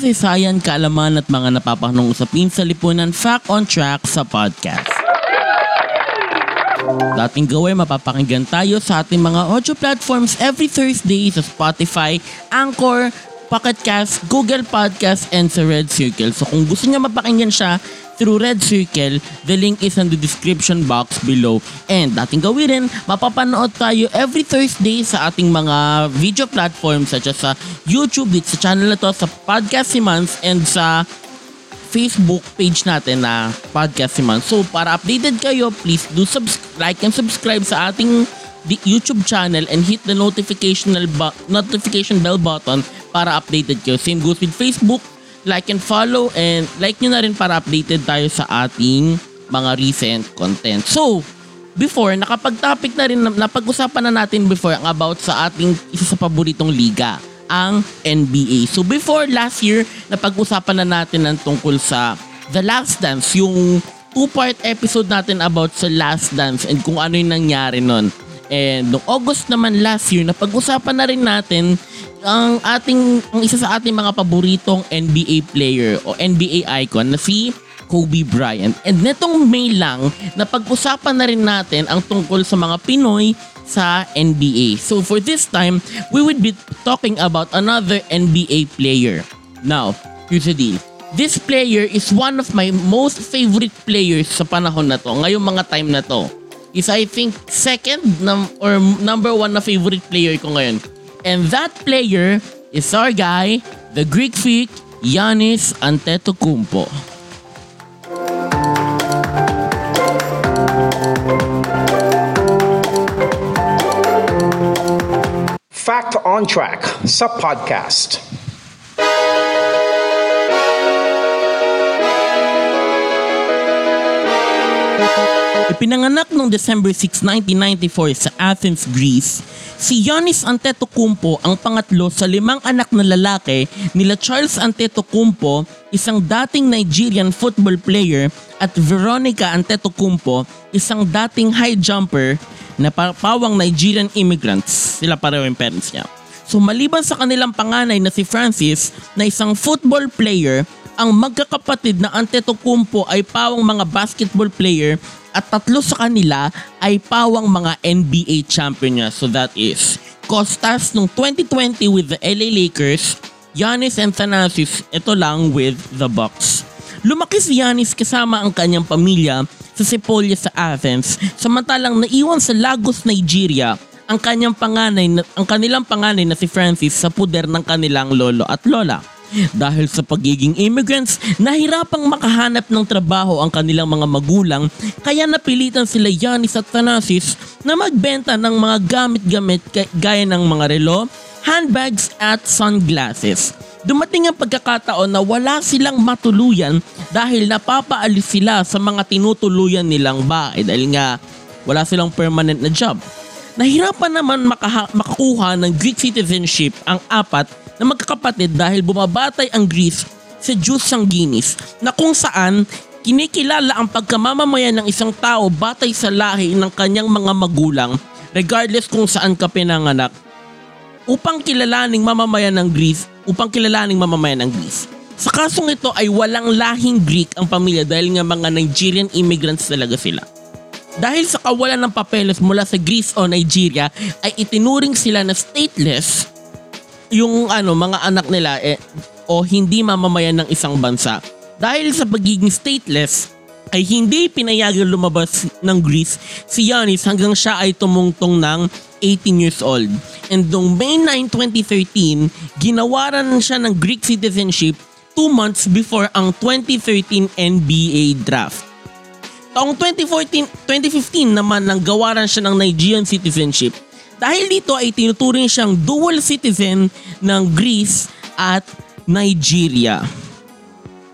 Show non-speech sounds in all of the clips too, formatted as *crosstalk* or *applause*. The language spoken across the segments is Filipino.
Kasaysayan, kaalaman at mga napapanong usapin sa lipunan Fact on Track sa podcast. Dating gawin, mapapakinggan tayo sa ating mga audio platforms every Thursday sa Spotify, Anchor, Pocket Cast, Google Podcast, and sa Red Circle. So kung gusto niya mapakinggan siya through Red Circle, the link is in the description box below. And dating gawin rin, mapapanood tayo every Thursday sa ating mga video platforms such as sa YouTube, dito sa channel na to, sa Podcast si Mans, and sa Facebook page natin na Podcast si Mans. So para updated kayo, please do subs- like and subscribe sa ating di- YouTube channel and hit the notification notification bell button para updated kayo. Same goes with Facebook. Like and follow and like nyo na rin para updated tayo sa ating mga recent content. So, before, nakapag-topic na rin, napag-usapan na natin before ang about sa ating isa sa paboritong liga, ang NBA. So before last year, napag-usapan na natin ng tungkol sa The Last Dance, yung two-part episode natin about sa Last Dance and kung ano yung nangyari nun. And noong August naman last year, napag-usapan na rin natin ang ating ang isa sa ating mga paboritong NBA player o NBA icon na si Kobe Bryant. And netong May lang, napag-usapan na rin natin ang tungkol sa mga Pinoy sa NBA. So for this time, we would be talking about another NBA player. Now, here's the deal. This player is one of my most favorite players sa panahon na to, ngayong mga time na to. Is I think second num- or number one na favorite player ko ngayon. And that player is our guy, the Greek freak, Yanis Antetokounmpo. Fact on Track sa podcast. Ipinanganak noong December 6, 1994 sa Athens, Greece, si Giannis Antetokounmpo ang pangatlo sa limang anak na lalaki nila Charles Antetokounmpo, isang dating Nigerian football player, at Veronica Antetokounmpo, isang dating high jumper na pawang Nigerian immigrants. Sila pareho yung parents niya. So maliban sa kanilang panganay na si Francis na isang football player, ang magkakapatid na Antetokounmpo ay pawang mga basketball player at tatlo sa kanila ay pawang mga NBA champion niya. So that is Costas nung 2020 with the LA Lakers, Giannis and Thanasis ito lang with the Bucks. Lumaki si Giannis kasama ang kanyang pamilya sa Sepolia sa Athens samantalang naiwan sa Lagos, Nigeria ang kanyang panganay na, ang kanilang panganay na si Francis sa puder ng kanilang lolo at lola. Dahil sa pagiging immigrants, nahirapang makahanap ng trabaho ang kanilang mga magulang kaya napilitan sila Yanis at Thanasis na magbenta ng mga gamit-gamit gaya ng mga relo, handbags at sunglasses. Dumating ang pagkakataon na wala silang matuluyan dahil napapaalis sila sa mga tinutuluyan nilang bahay dahil nga wala silang permanent na job. Nahirapan naman makaha- makakuha ng Greek citizenship ang apat na magkakapatid dahil bumabatay ang Greece sa Jus Sanguinis na kung saan kinikilala ang pagkamamamayan ng isang tao batay sa lahi ng kanyang mga magulang regardless kung saan ka pinanganak upang kilalaning mamamayan ng Greece upang kilalaning mamamayan ng Greece. Sa kasong ito ay walang lahing Greek ang pamilya dahil nga mga Nigerian immigrants talaga sila. Dahil sa kawalan ng papeles mula sa Greece o Nigeria ay itinuring sila na stateless yung ano mga anak nila eh, o hindi mamamayan ng isang bansa. Dahil sa pagiging stateless ay hindi pinayagan lumabas ng Greece si Giannis hanggang siya ay tumungtong ng 18 years old. And noong May 9, 2013, ginawaran siya ng Greek citizenship 2 months before ang 2013 NBA draft. Taong 2014, 2015 naman nang gawaran siya ng Nigerian citizenship Dahil dito ay tinuturing siyang dual citizen ng Greece at Nigeria.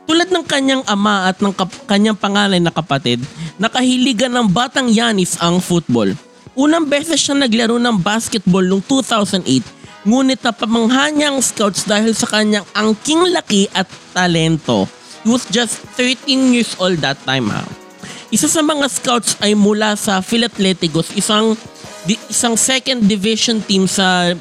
Tulad ng kanyang ama at ng kap- kanyang panganay na kapatid, nakahiligan ng batang Yanis ang football. Unang beses siya naglaro ng basketball noong 2008, ngunit napamangha niya ang scouts dahil sa kanyang angking laki at talento. He was just 13 years old that time ha. Isa sa mga scouts ay mula sa Philatleticos, isang di- isang second division team sa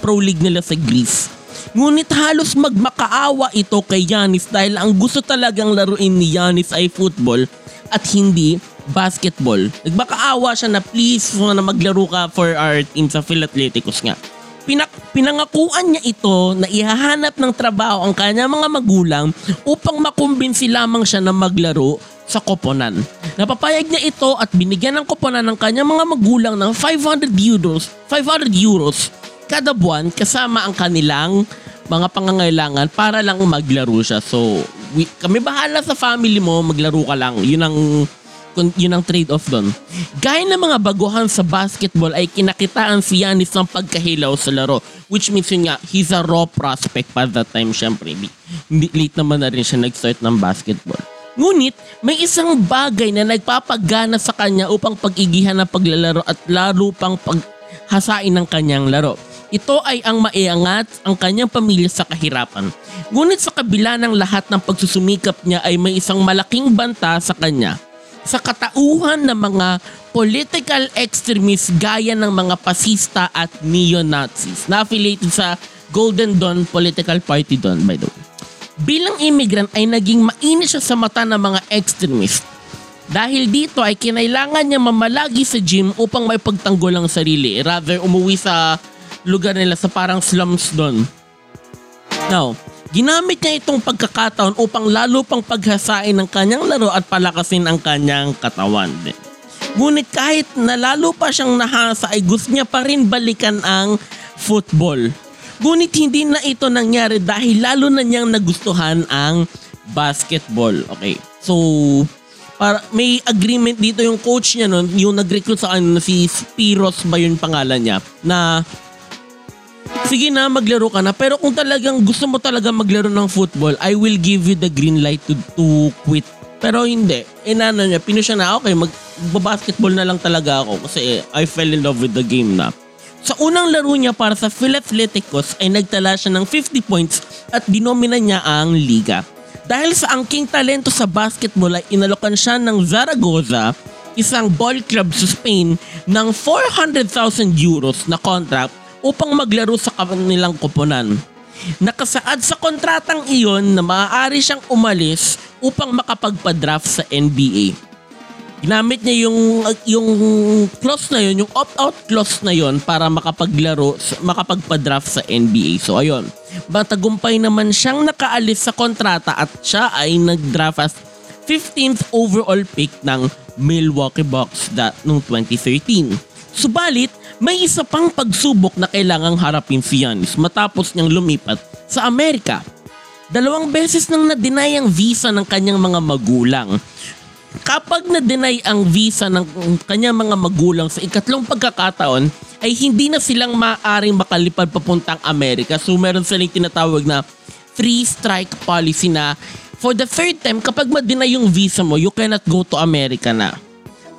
pro league nila sa Greece. Ngunit halos magmakaawa ito kay Yanis dahil ang gusto talagang laruin ni Yanis ay football at hindi basketball. Nagmakaawa siya na please na maglaro ka for our team sa Philatleticos nga. Pinak pinangakuan niya ito na ihahanap ng trabaho ang kanya mga magulang upang makumbinsi lamang siya na maglaro sa koponan. Napapayag niya ito at binigyan ng koponan ng kanyang mga magulang ng 500 euros, 500 euros kada buwan kasama ang kanilang mga pangangailangan para lang maglaro siya. So, we, kami bahala sa family mo, maglaro ka lang. Yun ang yun ang trade-off doon. Gaya ng mga baguhan sa basketball ay kinakitaan si Yanis ng pagkahilaw sa laro. Which means yun nga, he's a raw prospect pa that time syempre. Late naman na rin siya nag-start ng basketball. Ngunit, may isang bagay na nagpapagana sa kanya upang pag-igihan ng paglalaro at laro pang paghasain ng kanyang laro. Ito ay ang maiangat ang kanyang pamilya sa kahirapan. Ngunit sa kabila ng lahat ng pagsusumikap niya ay may isang malaking banta sa kanya sa katauhan ng mga political extremists gaya ng mga pasista at neo-Nazis na affiliated sa Golden Dawn Political Party doon by the way. Bilang immigrant ay naging mainit siya sa mata ng mga extremist. Dahil dito ay kinailangan niya mamalagi sa gym upang may pagtanggol ang sarili. Rather umuwi sa lugar nila sa parang slums doon. Now, ginamit niya itong pagkakataon upang lalo pang paghasain ng kanyang laro at palakasin ang kanyang katawan. Ngunit kahit na lalo pa siyang nahasa ay gusto niya pa rin balikan ang football. Ngunit hindi na ito nangyari dahil lalo na niyang nagustuhan ang basketball. Okay. So, para may agreement dito yung coach niya nun, yung nag-recruit sa kanya si Spiros ba yung pangalan niya, na sige na maglaro ka na pero kung talagang gusto mo talaga maglaro ng football, I will give you the green light to, to quit. Pero hindi. Inano niya, pino siya na, okay, magbabasketball na lang talaga ako kasi I fell in love with the game na. Sa unang laro niya para sa Philatleticos ay nagtala siya ng 50 points at dinomina niya ang liga. Dahil sa angking talento sa basketball ay inalokan siya ng Zaragoza, isang ball club sa Spain, ng 400,000 euros na contract upang maglaro sa kanilang koponan. Nakasaad sa kontratang iyon na maaari siyang umalis upang makapagpa-draft sa NBA. Ginamit niya yung yung clause na yun, yung opt-out clause na yun para makapaglaro, makapagpa-draft sa NBA. So ayun, matagumpay naman siyang nakaalis sa kontrata at siya ay nag-draft as 15th overall pick ng Milwaukee Bucks that noong 2013. Subalit, may isa pang pagsubok na kailangang harapin si Giannis matapos niyang lumipat sa Amerika. Dalawang beses nang na-deny ang visa ng kanyang mga magulang. Kapag na-deny ang visa ng kanyang mga magulang sa ikatlong pagkakataon, ay hindi na silang maaaring makalipad papuntang Amerika. So meron silang tinatawag na three strike policy na for the third time, kapag ma-deny yung visa mo, you cannot go to America na.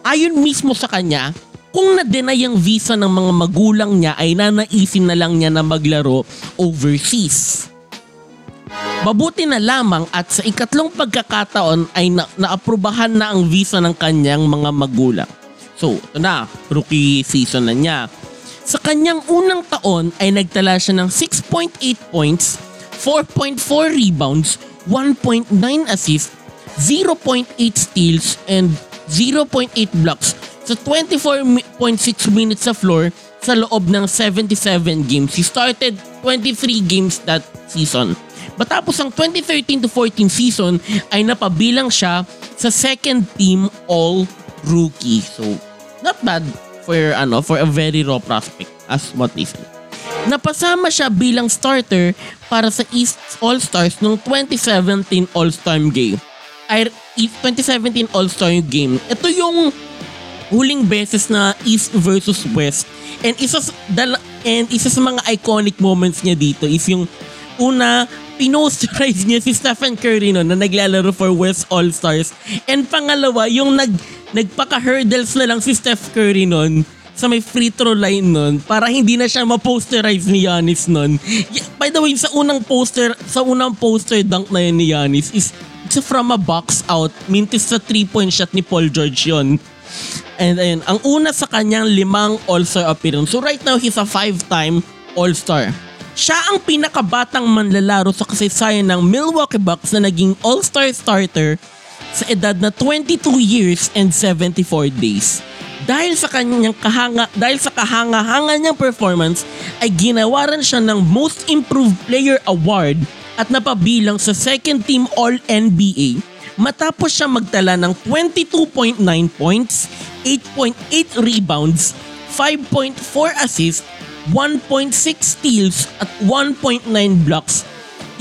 Ayon mismo sa kanya, kung na-deny ang visa ng mga magulang niya ay nanaisin na lang niya na maglaro overseas. Mabuti na lamang at sa ikatlong pagkakataon ay na- naaprubahan na ang visa ng kanyang mga magulang. So, ito na, rookie season na niya. Sa kanyang unang taon ay nagtala siya ng 6.8 points, 4.4 rebounds, 1.9 assists, 0.8 steals, and 0.8 blocks sa 24.6 minutes sa floor sa loob ng 77 games. He started 23 games that season. Matapos ang 2013 to 14 season ay napabilang siya sa second team all rookie. So, not bad for ano for a very raw prospect as what they say. Napasama siya bilang starter para sa East All-Stars noong 2017 All-Star Game. Ay, 2017 All-Star Game. Ito yung huling beses na East versus West. And isa sa, dala, and isa sa mga iconic moments niya dito is yung una, pinosterize niya si Stephen Curry no, na naglalaro for West All-Stars. And pangalawa, yung nag, nagpaka-hurdles na lang si Steph Curry nun sa may free throw line nun para hindi na siya ma-posterize ni Giannis nun. By the way, sa unang poster, sa unang poster dunk na yun ni Giannis is it's from a box out. Mintis sa three-point shot ni Paul George yun. And ayun, ang una sa kanyang limang All-Star appearance. So right now, he's a five-time All-Star. Siya ang pinakabatang manlalaro sa kasaysayan ng Milwaukee Bucks na naging All-Star starter sa edad na 22 years and 74 days. Dahil sa kanyang kahanga, dahil sa kahanga-hanga niyang performance, ay ginawaran siya ng Most Improved Player Award at napabilang sa second team All-NBA matapos siya magtala ng 22.9 points, 8.8 rebounds, 5.4 assists, 1.6 steals at 1.9 blocks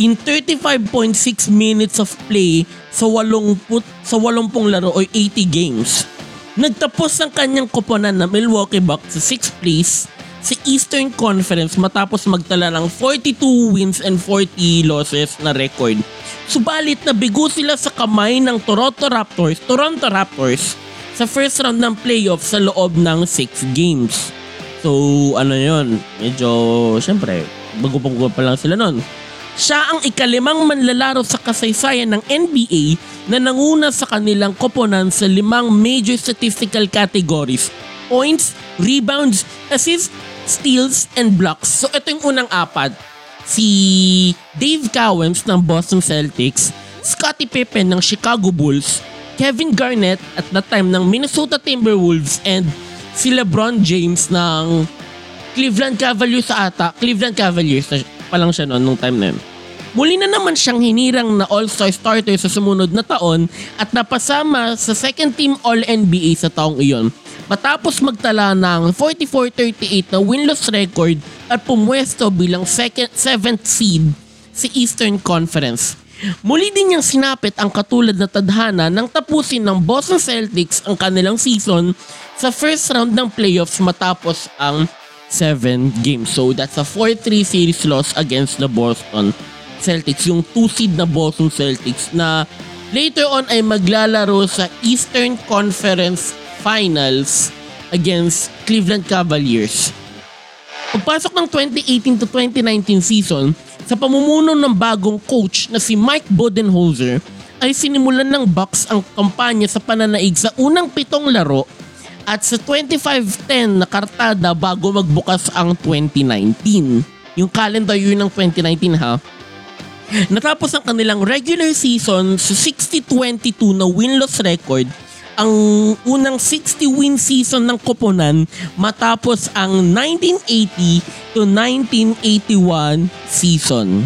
in 35.6 minutes of play sa 80 sa 80 laro o 80 games. Nagtapos ang kanyang koponan na Milwaukee Bucks sa 6th place sa Eastern Conference matapos magtala ng 42 wins and 40 losses na record. Subalit nabigo sila sa kamay ng Toronto Raptors, Toronto Raptors sa first round ng playoffs sa loob ng 6 games. So ano yon medyo syempre bago pa lang sila nun. Siya ang ikalimang manlalaro sa kasaysayan ng NBA na nanguna sa kanilang koponan sa limang major statistical categories. Points, rebounds, assists, steals, and blocks. So ito yung unang apat. Si Dave Cowens ng Boston Celtics, Scottie Pippen ng Chicago Bulls, Kevin Garnett at that time ng Minnesota Timberwolves and si LeBron James ng Cleveland Cavaliers ata. Cleveland Cavaliers pa lang siya noon nung time na yun. Muli na naman siyang hinirang na All-Star starter sa sumunod na taon at napasama sa second team All-NBA sa taong iyon. Matapos magtala ng 44-38 na winless record at pumwesto bilang second, seventh seed sa Eastern Conference. Muli din niyang sinapit ang katulad na tadhana nang tapusin ng Boston Celtics ang kanilang season sa first round ng playoffs matapos ang 7 games. So that's a 4-3 series loss against the Boston Celtics. Yung 2 seed na Boston Celtics na later on ay maglalaro sa Eastern Conference Finals against Cleveland Cavaliers. Pagpasok ng 2018 to 2019 season, sa pamumuno ng bagong coach na si Mike Budenholzer, ay sinimulan ng Bucks ang kampanya sa pananaig sa unang pitong laro at sa 25-10 na kartada bago magbukas ang 2019. Yung calendar year ng 2019 ha. Natapos ang kanilang regular season sa 60-22 na win-loss record ang unang 60-win season ng koponan matapos ang 1980 to 1981 season.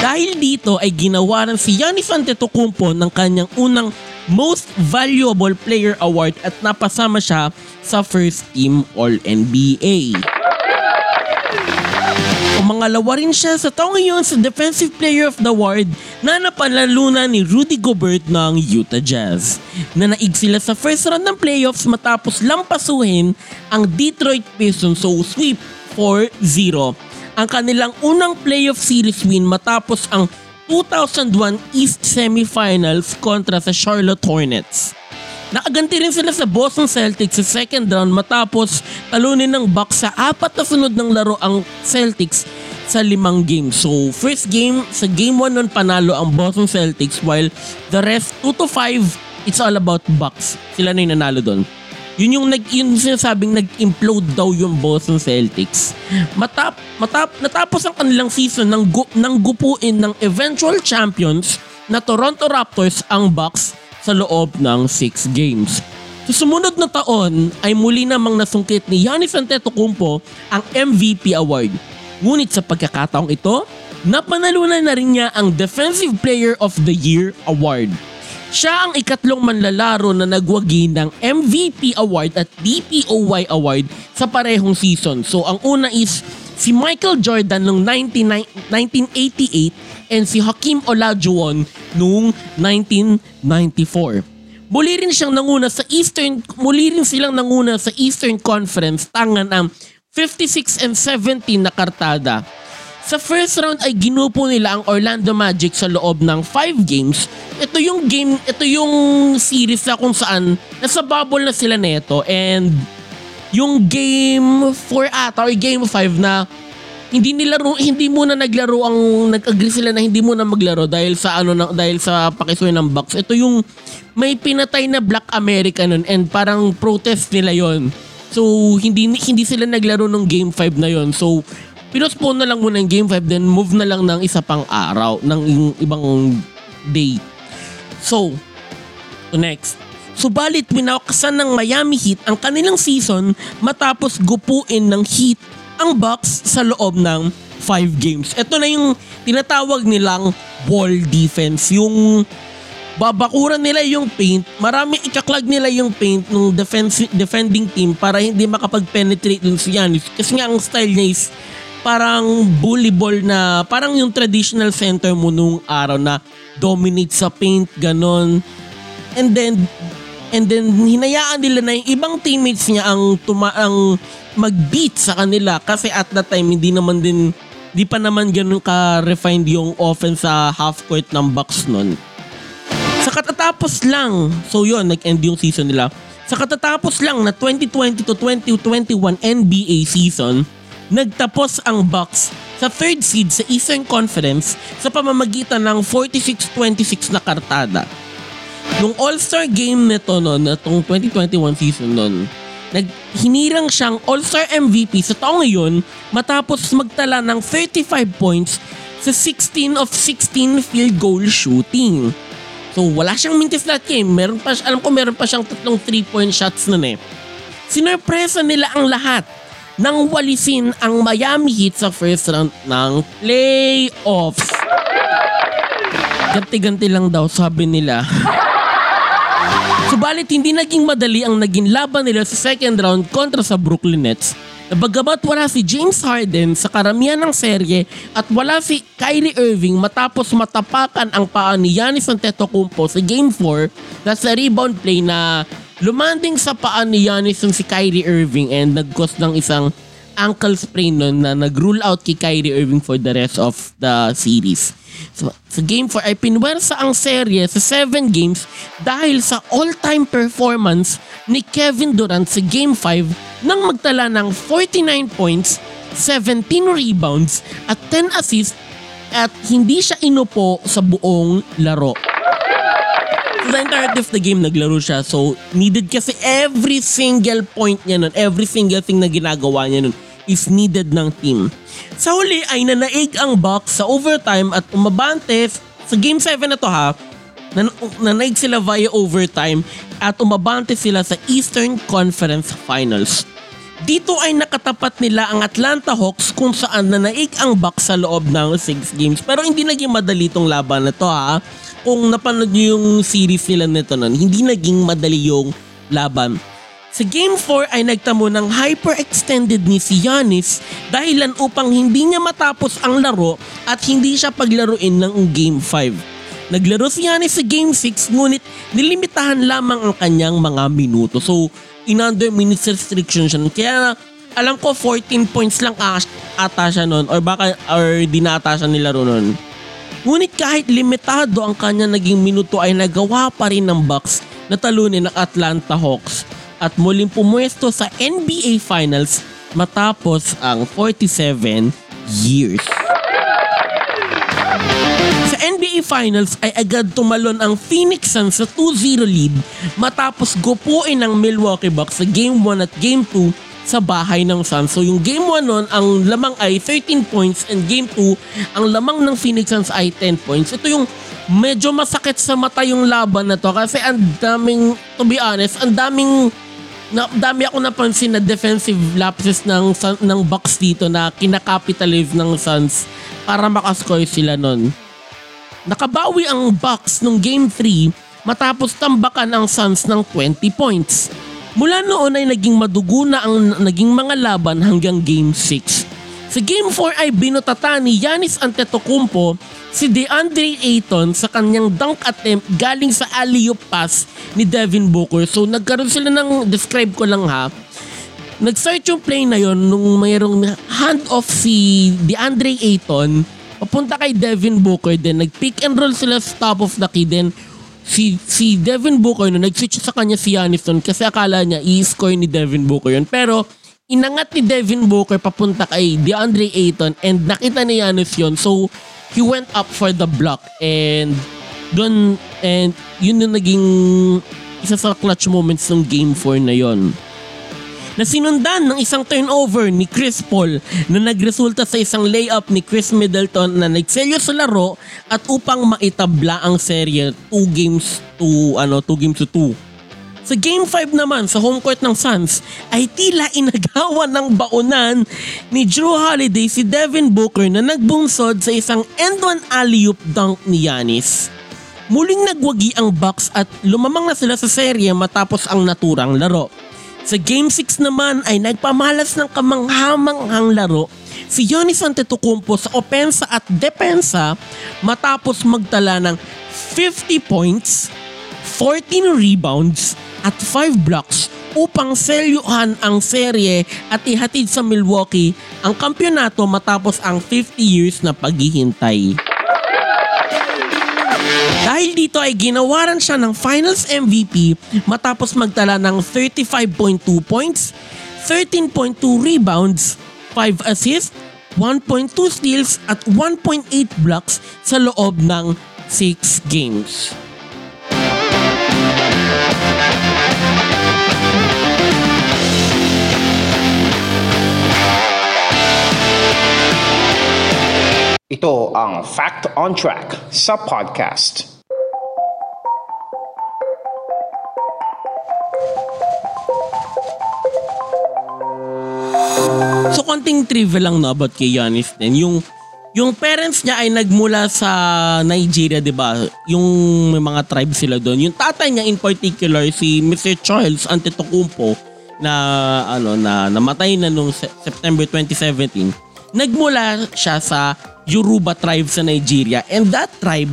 Dahil dito ay ginawaran si Giannis Antetokounmpo ng kanyang unang Most Valuable Player Award at napasama siya sa First Team All-NBA. Umangalawa rin siya sa taong iyon sa Defensive Player of the Award na napalalunan ni Rudy Gobert ng Utah Jazz. Na naig sila sa first round ng playoffs matapos lampasuhin ang Detroit Pistons so sweep 4-0. Ang kanilang unang playoff series win matapos ang 2001 East Semifinals kontra sa Charlotte Hornets. Nakaganti rin sila sa Boston Celtics sa second round matapos talunin ng Bucks sa apat na sunod ng laro ang Celtics sa limang games. So, first game, sa game 1 nun panalo ang Boston Celtics while the rest 2 to 5, it's all about Bucks. Sila na yung nanalo doon. Yun yung nag yun sinasabing nag-implode daw yung Boston Celtics. Matap matap natapos ang kanilang season ng gu, ng gupuin ng eventual champions na Toronto Raptors ang Bucks sa loob ng 6 games. Sa sumunod na taon ay muli namang nasungkit ni Giannis Antetokounmpo ang MVP award. Ngunit sa pagkakataong ito, napanalunan na rin niya ang Defensive Player of the Year award. Siya ang ikatlong manlalaro na nagwagi ng MVP award at DPOY award sa parehong season. So ang una is si Michael Jordan noong 1988 and si Hakeem Olajuwon noong 1994. muli rin siyang nanguna sa Eastern, muli rin silang nanguna sa Eastern Conference tangan ang 56 and 17 na kartada. Sa first round ay ginupo nila ang Orlando Magic sa loob ng 5 games. Ito yung game, ito yung series na kung saan nasa bubble na sila neto and yung game 4 ata or game 5 na hindi nilaro hindi muna naglaro ang nag-agree sila na hindi muna maglaro dahil sa ano na, dahil sa pakisuy ng box. Ito yung may pinatay na Black American nun and parang protest nila yon. So hindi hindi sila naglaro ng game 5 na yon. So pinospone na lang muna yung game 5 then move na lang ng isa pang araw ng ibang day. So, to next. Subalit winawakasan ng Miami Heat ang kanilang season matapos gupuin ng Heat ang Bucks sa loob ng 5 games. Ito na yung tinatawag nilang ball defense. Yung babakuran nila yung paint, marami ikaklag nila yung paint ng defense, defending team para hindi makapag-penetrate dun si Giannis. Kasi nga ang style niya is parang bully ball na parang yung traditional center mo nung araw na dominate sa paint, ganon. And then, and then hinayaan nila na yung ibang teammates niya ang tuma ang mag-beat sa kanila kasi at that time hindi naman din di pa naman ganun ka-refined yung offense sa half court ng Bucks nun. Sa katatapos lang, so yun, nag-end yung season nila. Sa katatapos lang na 2020 to 2021 NBA season, nagtapos ang Bucks sa third seed sa Eastern Conference sa pamamagitan ng 46-26 na kartada. Nung All-Star game nito noon, itong 2021 season noon, naghinirang siyang All-Star MVP sa taong ngayon matapos magtala ng 35 points sa 16 of 16 field goal shooting. So wala siyang mintis that game. Meron pa, alam ko meron pa siyang tatlong 3-point shots nun eh. Sinorpresa nila ang lahat nang walisin ang Miami Heat sa first round ng playoffs. Ganti-ganti lang daw sabi nila. *laughs* Subalit hindi naging madali ang naging laban nila sa second round kontra sa Brooklyn Nets. Na wala si James Harden sa karamihan ng serye at wala si Kyrie Irving matapos matapakan ang paa ni Giannis Antetokounmpo sa Game 4 na sa rebound play na lumanding sa paa ni Giannis si Kyrie Irving and nag-cause ng isang ankle sprain nun na nag-rule out kay Kyrie Irving for the rest of the series. So, sa Game 4 ay pinwersa ang serye sa 7 games dahil sa all-time performance ni Kevin Durant sa Game 5 nang magtala ng 49 points, 17 rebounds at 10 assists at hindi siya inupo sa buong laro. The entirety of the game naglaro siya. So, needed kasi every single point niya nun, every single thing na ginagawa niya nun is needed ng team. Sa huli ay nanaig ang Bucks sa overtime at umabante sa Game 7 na to ha, nan- nanaig sila via overtime at umabante sila sa Eastern Conference Finals. Dito ay nakatapat nila ang Atlanta Hawks kung saan nanaig ang Bucks sa loob ng 6 games. Pero hindi naging madali tong laban na to ha. Kung napanood nyo yung series nila nito nun, hindi naging madali yung laban. Sa Game 4 ay nagtamo ng hyper-extended ni si Giannis dahilan upang hindi niya matapos ang laro at hindi siya paglaruin ng Game 5. Naglaro si Giannis sa Game 6 ngunit nilimitahan lamang ang kanyang mga minuto. So, in under minutes restriction siya. Kaya alam ko 14 points lang ata siya nun or baka or di na ata siya nilaro nun. Ngunit kahit limitado ang kanya naging minuto ay nagawa pa rin ng Bucks na talunin ng Atlanta Hawks at muling pumwesto sa NBA Finals matapos ang 47 years. Sa NBA Finals ay agad tumalon ang Phoenix Suns sa 2-0 lead matapos gupuin ng Milwaukee Bucks sa Game 1 at Game 2 sa bahay ng Suns. So yung Game 1 nun, ang lamang ay 13 points and Game 2, ang lamang ng Phoenix Suns ay 10 points. Ito yung medyo masakit sa mata yung laban na to kasi ang daming, to be honest, ang daming na dami ako napansin na defensive lapses ng ng Bucks dito na kinakapitalize ng Suns para makascore sila nun. Nakabawi ang Bucks nung Game 3 matapos tambakan ang Suns ng 20 points. Mula noon ay naging madugo na ang naging mga laban hanggang Game 6. Sa Game 4 ay binutata ni Giannis Antetokounmpo si DeAndre Ayton sa kanyang dunk attempt galing sa alley-oop pass ni Devin Booker. So nagkaroon sila ng, describe ko lang ha, nag-start yung play na yon nung mayroong hand-off si DeAndre Ayton papunta kay Devin Booker then nag-pick and roll sila sa top of the key then si si Devin Booker no nag-switch sa kanya si Giannis nun kasi akala niya i-score ni Devin Booker yun. Pero inangat ni Devin Booker papunta kay DeAndre Ayton and nakita ni Giannis yun. So he went up for the block and doon and yun yung naging isa sa clutch moments ng game 4 na yon na sinundan ng isang turnover ni Chris Paul na nagresulta sa isang layup ni Chris Middleton na nagselyo sa laro at upang maitabla ang serye 2 games to ano 2 games to 2. Sa Game 5 naman sa home court ng Suns ay tila inagawan ng baunan ni Drew Holiday si Devin Booker na nagbungsod sa isang end-one alley-oop dunk ni Giannis. Muling nagwagi ang Bucks at lumamang na sila sa serye matapos ang naturang laro. Sa Game 6 naman ay nagpamalas ng kamanghamanghang laro si Giannis Antetokounmpo sa opensa at depensa matapos magtala ng 50 points, 14 rebounds at 5 blocks upang selyuhan ang serye at ihatid sa Milwaukee ang kampyonato matapos ang 50 years na paghihintay. Dahil dito ay ginawaran siya ng Finals MVP matapos magtala ng 35.2 points, 13.2 rebounds, 5 assists, 1.2 steals at 1.8 blocks sa loob ng 6 games. Ito ang Fact on Track sa podcast. So konting trivia lang no about kay Giannis din. Yung yung parents niya ay nagmula sa Nigeria, 'di ba? Yung may mga tribes sila doon. Yung tatay niya in particular si Mr. Charles Antetokounmpo na ano na namatay na nung Se- September 2017. Nagmula siya sa Yoruba tribe sa Nigeria and that tribe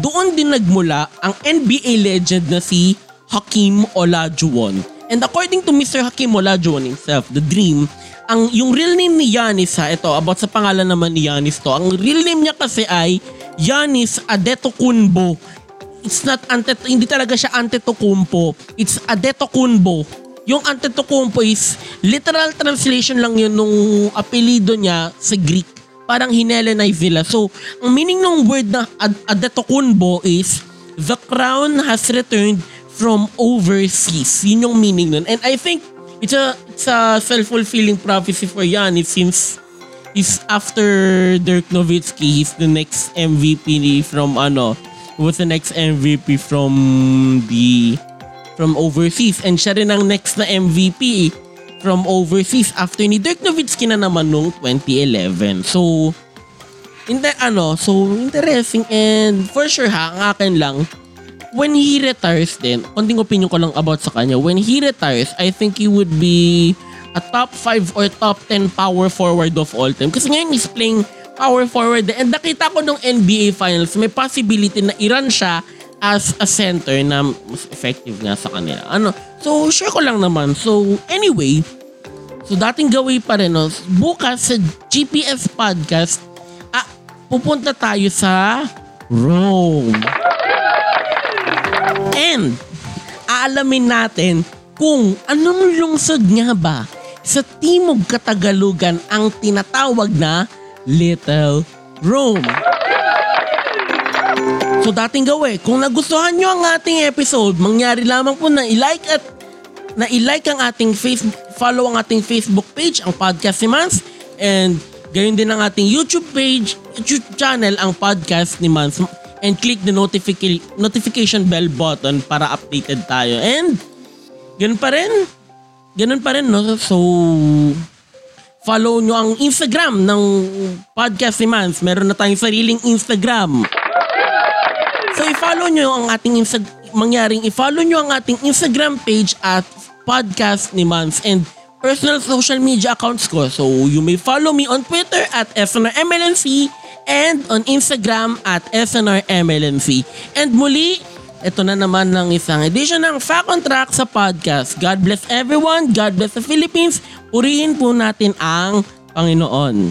doon din nagmula ang NBA legend na si Hakim Olajuwon. And according to Mr. Hakim Olajuwon himself, the dream, ang yung real name ni Yanis ha, ito about sa pangalan naman ni Yanis to. Ang real name niya kasi ay Yanis Adetokunbo. It's not Antet hindi talaga siya Antetokounmpo. It's Adetokunbo. Yung Antetokounmpo is literal translation lang yun nung apelido niya sa Greek. Parang hinelenize nila. So, ang meaning ng word na Ad- is the crown has returned from overseas. Yun yung meaning nun. And I think it's a, it's a self-fulfilling prophecy for Giannis since is after Dirk Nowitzki, he's the next MVP from ano, was the next MVP from the from overseas and siya rin ang next na MVP from overseas after ni Dirk Nowitzki na naman nung 2011. So, inte ano, so interesting and for sure ha, ang akin lang, when he retires din, konting opinion ko lang about sa kanya, when he retires, I think he would be a top 5 or top 10 power forward of all time. Kasi ngayon he's playing power forward and nakita ko nung NBA Finals, may possibility na i-run siya as a center na mas effective nga sa kanila. Ano? So, sure ko lang naman. So, anyway, so dating gawin pa rin, no? bukas sa GPS Podcast, ah, pupunta tayo sa Rome. And, aalamin natin kung anong lungsod nga ba sa Timog Katagalugan ang tinatawag na Little Rome. So dating gawin, kung nagustuhan nyo ang ating episode, mangyari lamang po na i-like at na i-like ang ating Facebook, follow ang ating Facebook page, ang Podcast ni Mans, and gayon din ang ating YouTube page, YouTube channel, ang Podcast ni Mans, and click the notification notification bell button para updated tayo. And, ganun pa rin, ganun pa rin, no? So, follow nyo ang Instagram ng Podcast ni Mans. Meron na tayong sariling Instagram. So i-follow nyo ang ating Insta- mangyaring i-follow nyo ang ating Instagram page at podcast ni Mans and personal social media accounts ko. So you may follow me on Twitter at SNRMLNC and on Instagram at SNRMLNC. And muli, ito na naman ng isang edition ng Fact on Track sa podcast. God bless everyone. God bless the Philippines. Purihin po natin ang Panginoon.